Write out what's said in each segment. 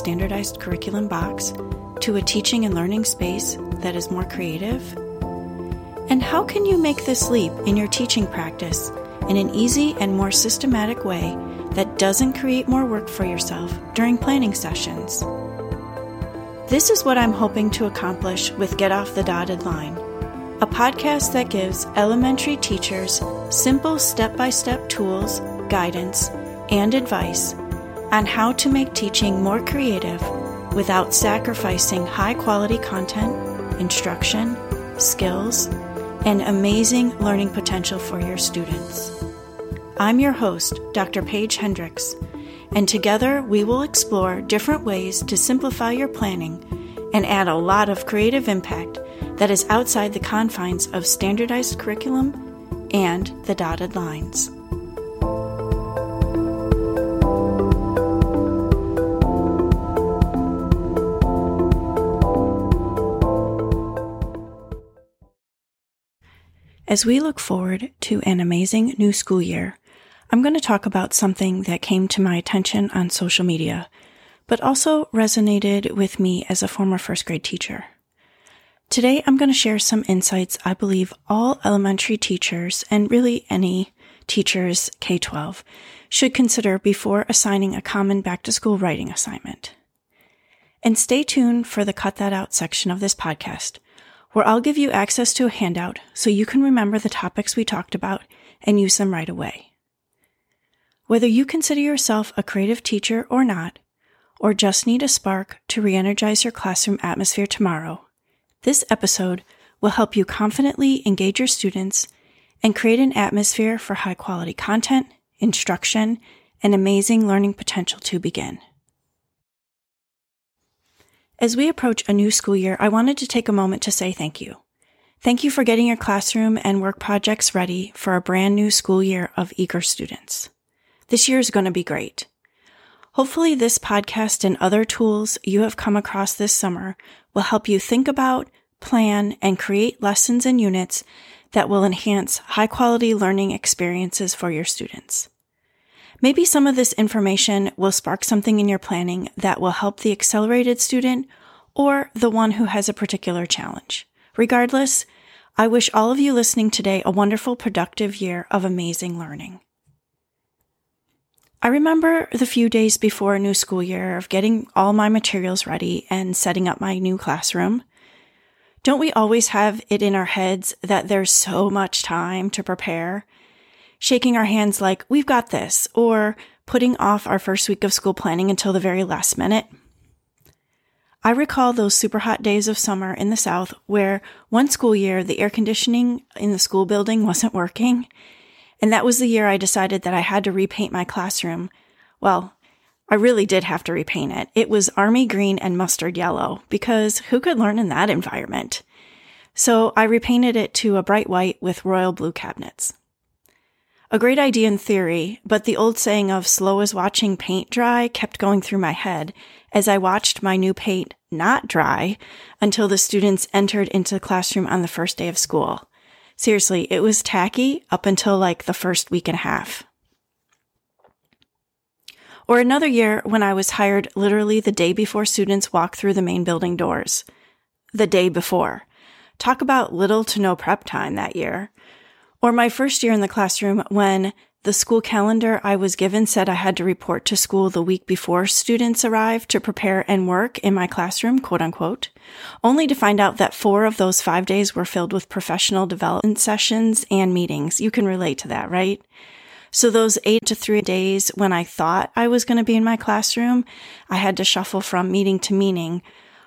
standardized curriculum box to a teaching and learning space that is more creative? And how can you make this leap in your teaching practice in an easy and more systematic way that doesn't create more work for yourself during planning sessions? This is what I'm hoping to accomplish with Get Off the Dotted Line, a podcast that gives elementary teachers simple step by step tools, guidance, and advice on how to make teaching more creative without sacrificing high quality content, instruction, skills, and amazing learning potential for your students. I'm your host, Dr. Paige Hendricks, and together we will explore different ways to simplify your planning and add a lot of creative impact that is outside the confines of standardized curriculum and the dotted lines. As we look forward to an amazing new school year, I'm going to talk about something that came to my attention on social media, but also resonated with me as a former first grade teacher. Today, I'm going to share some insights I believe all elementary teachers and really any teachers K 12 should consider before assigning a common back to school writing assignment. And stay tuned for the cut that out section of this podcast where I'll give you access to a handout so you can remember the topics we talked about and use them right away. Whether you consider yourself a creative teacher or not, or just need a spark to re energize your classroom atmosphere tomorrow, this episode will help you confidently engage your students and create an atmosphere for high quality content, instruction, and amazing learning potential to begin. As we approach a new school year, I wanted to take a moment to say thank you. Thank you for getting your classroom and work projects ready for a brand new school year of eager students. This year is going to be great. Hopefully, this podcast and other tools you have come across this summer will help you think about, plan, and create lessons and units that will enhance high quality learning experiences for your students. Maybe some of this information will spark something in your planning that will help the accelerated student or the one who has a particular challenge. Regardless, I wish all of you listening today a wonderful, productive year of amazing learning. I remember the few days before a new school year of getting all my materials ready and setting up my new classroom. Don't we always have it in our heads that there's so much time to prepare shaking our hands like, we've got this, or putting off our first week of school planning until the very last minute. I recall those super hot days of summer in the South where one school year the air conditioning in the school building wasn't working. And that was the year I decided that I had to repaint my classroom. Well, I really did have to repaint it. It was army green and mustard yellow because who could learn in that environment? So I repainted it to a bright white with royal blue cabinets. A great idea in theory, but the old saying of slow as watching paint dry kept going through my head as I watched my new paint not dry until the students entered into the classroom on the first day of school. Seriously, it was tacky up until like the first week and a half. Or another year when I was hired literally the day before students walked through the main building doors. The day before. Talk about little to no prep time that year. Or my first year in the classroom when the school calendar I was given said I had to report to school the week before students arrived to prepare and work in my classroom, quote unquote, only to find out that four of those five days were filled with professional development sessions and meetings. You can relate to that, right? So those eight to three days when I thought I was going to be in my classroom, I had to shuffle from meeting to meeting,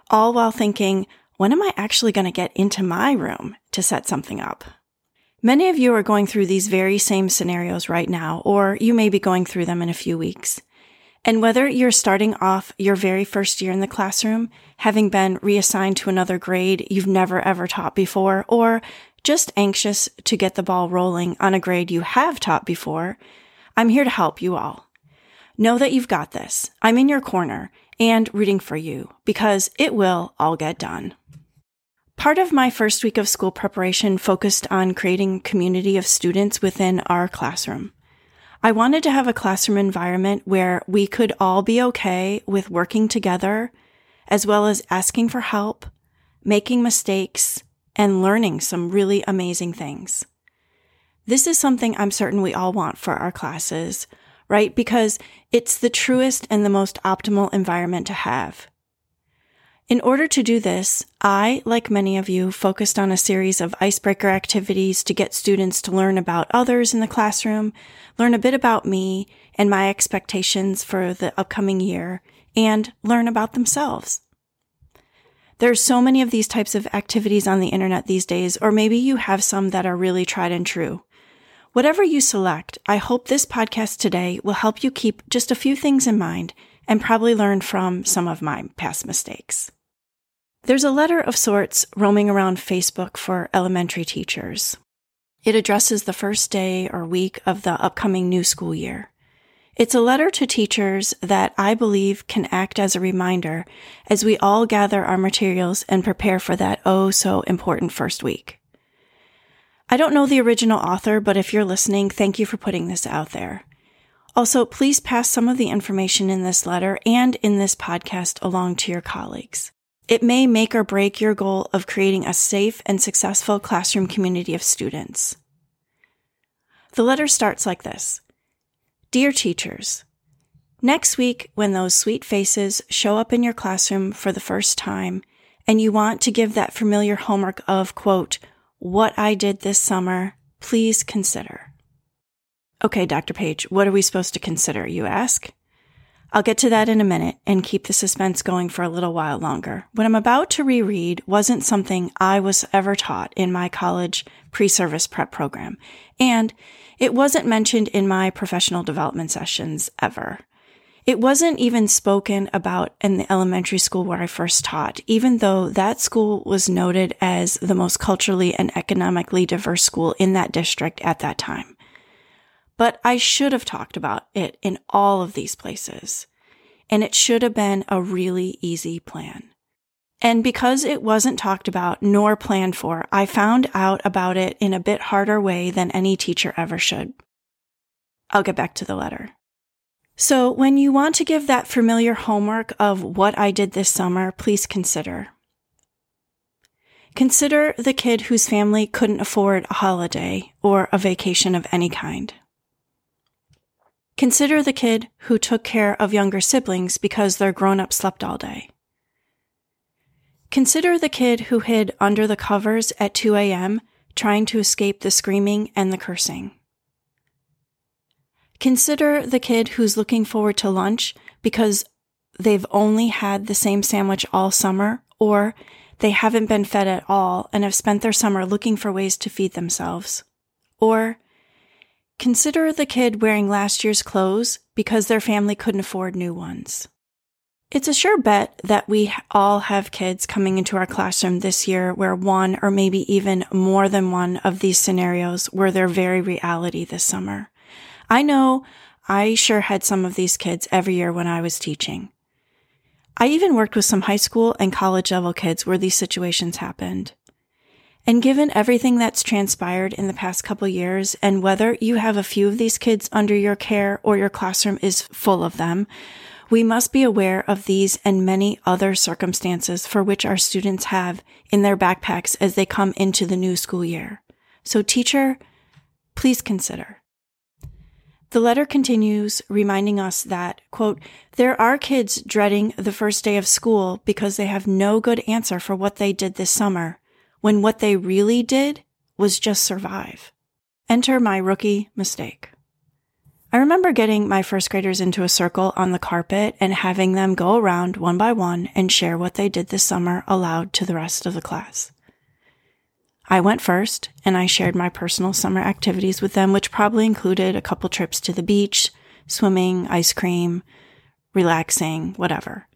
all while thinking, when am I actually going to get into my room to set something up? Many of you are going through these very same scenarios right now, or you may be going through them in a few weeks. And whether you're starting off your very first year in the classroom, having been reassigned to another grade you've never ever taught before, or just anxious to get the ball rolling on a grade you have taught before, I'm here to help you all. Know that you've got this. I'm in your corner and rooting for you because it will all get done. Part of my first week of school preparation focused on creating community of students within our classroom. I wanted to have a classroom environment where we could all be okay with working together, as well as asking for help, making mistakes, and learning some really amazing things. This is something I'm certain we all want for our classes, right? Because it's the truest and the most optimal environment to have. In order to do this, I, like many of you, focused on a series of icebreaker activities to get students to learn about others in the classroom, learn a bit about me and my expectations for the upcoming year, and learn about themselves. There's so many of these types of activities on the internet these days, or maybe you have some that are really tried and true. Whatever you select, I hope this podcast today will help you keep just a few things in mind and probably learn from some of my past mistakes. There's a letter of sorts roaming around Facebook for elementary teachers. It addresses the first day or week of the upcoming new school year. It's a letter to teachers that I believe can act as a reminder as we all gather our materials and prepare for that oh so important first week. I don't know the original author, but if you're listening, thank you for putting this out there. Also, please pass some of the information in this letter and in this podcast along to your colleagues. It may make or break your goal of creating a safe and successful classroom community of students. The letter starts like this Dear teachers, next week, when those sweet faces show up in your classroom for the first time, and you want to give that familiar homework of, quote, what I did this summer, please consider. Okay, Dr. Paige, what are we supposed to consider, you ask? I'll get to that in a minute and keep the suspense going for a little while longer. What I'm about to reread wasn't something I was ever taught in my college pre-service prep program, and it wasn't mentioned in my professional development sessions ever. It wasn't even spoken about in the elementary school where I first taught, even though that school was noted as the most culturally and economically diverse school in that district at that time. But I should have talked about it in all of these places. And it should have been a really easy plan. And because it wasn't talked about nor planned for, I found out about it in a bit harder way than any teacher ever should. I'll get back to the letter. So when you want to give that familiar homework of what I did this summer, please consider. Consider the kid whose family couldn't afford a holiday or a vacation of any kind. Consider the kid who took care of younger siblings because their grown up slept all day. Consider the kid who hid under the covers at 2 a.m. trying to escape the screaming and the cursing. Consider the kid who's looking forward to lunch because they've only had the same sandwich all summer, or they haven't been fed at all and have spent their summer looking for ways to feed themselves. Or consider the kid wearing last year's clothes because their family couldn't afford new ones. It's a sure bet that we all have kids coming into our classroom this year where one or maybe even more than one of these scenarios were their very reality this summer. I know I sure had some of these kids every year when I was teaching. I even worked with some high school and college level kids where these situations happened. And given everything that's transpired in the past couple years and whether you have a few of these kids under your care or your classroom is full of them, we must be aware of these and many other circumstances for which our students have in their backpacks as they come into the new school year. So teacher, please consider. The letter continues reminding us that, quote, there are kids dreading the first day of school because they have no good answer for what they did this summer, when what they really did was just survive. Enter my rookie mistake. I remember getting my first graders into a circle on the carpet and having them go around one by one and share what they did this summer aloud to the rest of the class. I went first and I shared my personal summer activities with them, which probably included a couple trips to the beach, swimming, ice cream, relaxing, whatever.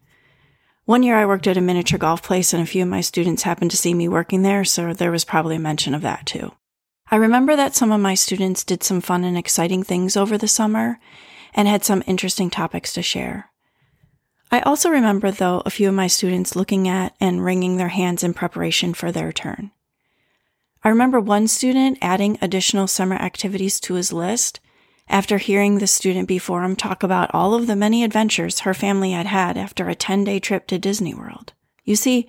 One year I worked at a miniature golf place and a few of my students happened to see me working there, so there was probably a mention of that too. I remember that some of my students did some fun and exciting things over the summer and had some interesting topics to share. I also remember, though, a few of my students looking at and wringing their hands in preparation for their turn. I remember one student adding additional summer activities to his list after hearing the student before him talk about all of the many adventures her family had had after a 10 day trip to Disney World. You see,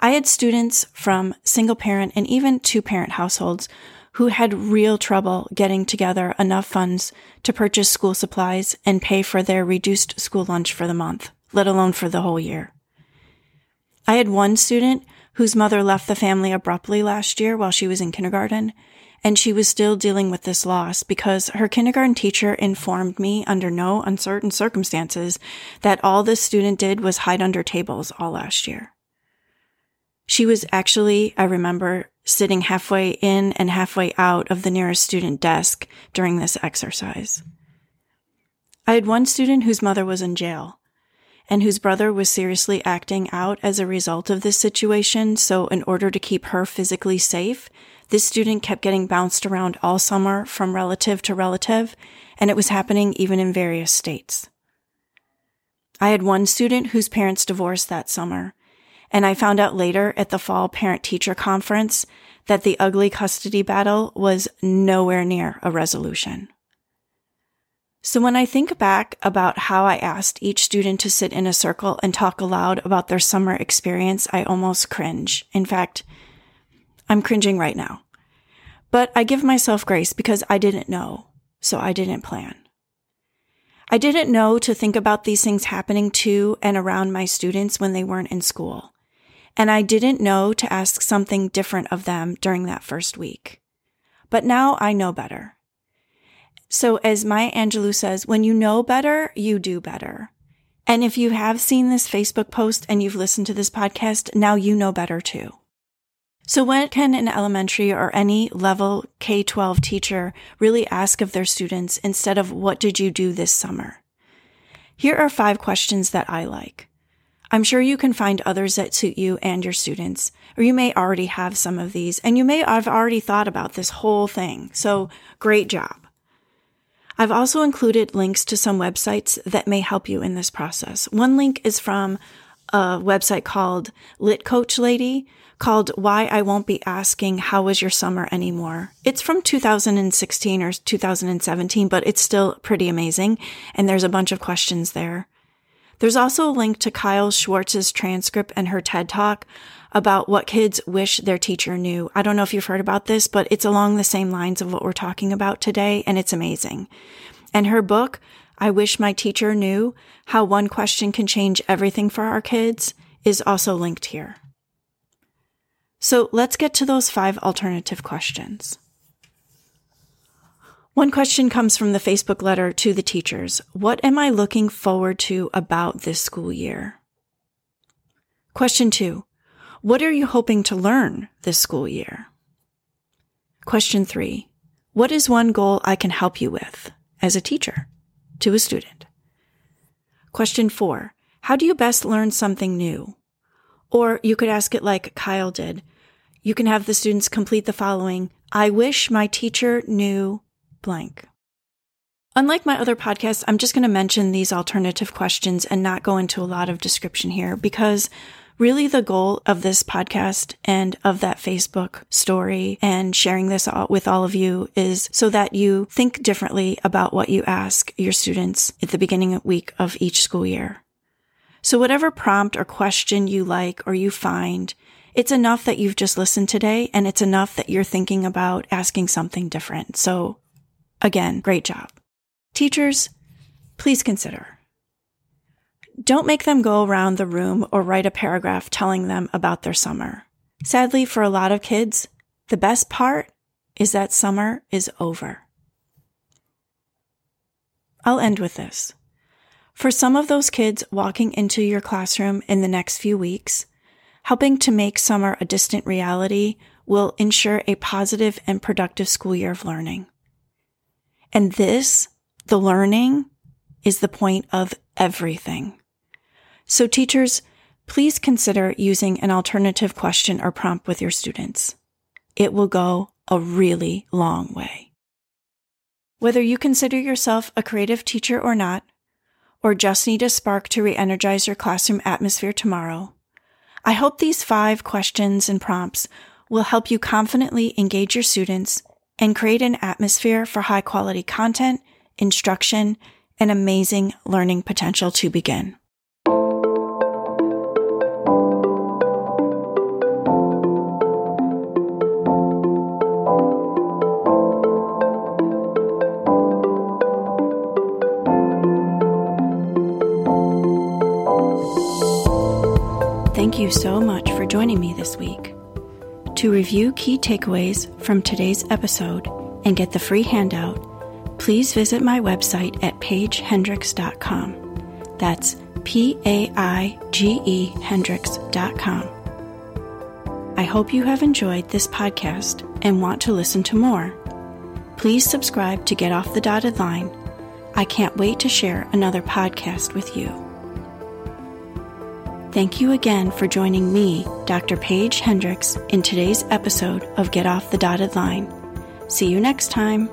I had students from single parent and even two parent households who had real trouble getting together enough funds to purchase school supplies and pay for their reduced school lunch for the month, let alone for the whole year. I had one student whose mother left the family abruptly last year while she was in kindergarten, and she was still dealing with this loss because her kindergarten teacher informed me under no uncertain circumstances that all this student did was hide under tables all last year. She was actually, I remember, sitting halfway in and halfway out of the nearest student desk during this exercise. I had one student whose mother was in jail and whose brother was seriously acting out as a result of this situation. So in order to keep her physically safe, this student kept getting bounced around all summer from relative to relative, and it was happening even in various states. I had one student whose parents divorced that summer, and I found out later at the fall parent teacher conference that the ugly custody battle was nowhere near a resolution. So when I think back about how I asked each student to sit in a circle and talk aloud about their summer experience, I almost cringe. In fact, I'm cringing right now. But I give myself grace because I didn't know, so I didn't plan. I didn't know to think about these things happening to and around my students when they weren't in school and I didn't know to ask something different of them during that first week. But now I know better. So as Maya Angelou says, when you know better, you do better. And if you have seen this Facebook post and you've listened to this podcast, now you know better too. So what can an elementary or any level K-12 teacher really ask of their students instead of what did you do this summer? Here are five questions that I like. I'm sure you can find others that suit you and your students, or you may already have some of these, and you may have already thought about this whole thing. So great job. I've also included links to some websites that may help you in this process. One link is from a website called Lit Coach Lady called Why I Won't Be Asking How Was Your Summer Anymore. It's from 2016 or 2017, but it's still pretty amazing. And there's a bunch of questions there. There's also a link to Kyle Schwartz's transcript and her TED talk about what kids wish their teacher knew. I don't know if you've heard about this, but it's along the same lines of what we're talking about today, and it's amazing. And her book, I Wish My Teacher Knew How One Question Can Change Everything for Our Kids, is also linked here. So let's get to those five alternative questions. One question comes from the Facebook letter to the teachers. What am I looking forward to about this school year? Question two. What are you hoping to learn this school year? Question three. What is one goal I can help you with as a teacher to a student? Question four. How do you best learn something new? Or you could ask it like Kyle did. You can have the students complete the following. I wish my teacher knew blank. Unlike my other podcasts, I'm just going to mention these alternative questions and not go into a lot of description here because really the goal of this podcast and of that Facebook story and sharing this with all of you is so that you think differently about what you ask your students at the beginning of week of each school year. So whatever prompt or question you like or you find, it's enough that you've just listened today and it's enough that you're thinking about asking something different. So Again, great job. Teachers, please consider. Don't make them go around the room or write a paragraph telling them about their summer. Sadly, for a lot of kids, the best part is that summer is over. I'll end with this. For some of those kids walking into your classroom in the next few weeks, helping to make summer a distant reality will ensure a positive and productive school year of learning. And this, the learning, is the point of everything. So teachers, please consider using an alternative question or prompt with your students. It will go a really long way. Whether you consider yourself a creative teacher or not, or just need a spark to re-energize your classroom atmosphere tomorrow, I hope these five questions and prompts will help you confidently engage your students and create an atmosphere for high quality content, instruction, and amazing learning potential to begin. So much for joining me this week. To review key takeaways from today's episode and get the free handout, please visit my website at paigehendricks.com. That's P A I G E Hendricks.com. I hope you have enjoyed this podcast and want to listen to more. Please subscribe to Get Off the Dotted Line. I can't wait to share another podcast with you. Thank you again for joining me, Dr. Paige Hendricks, in today's episode of Get Off the Dotted Line. See you next time.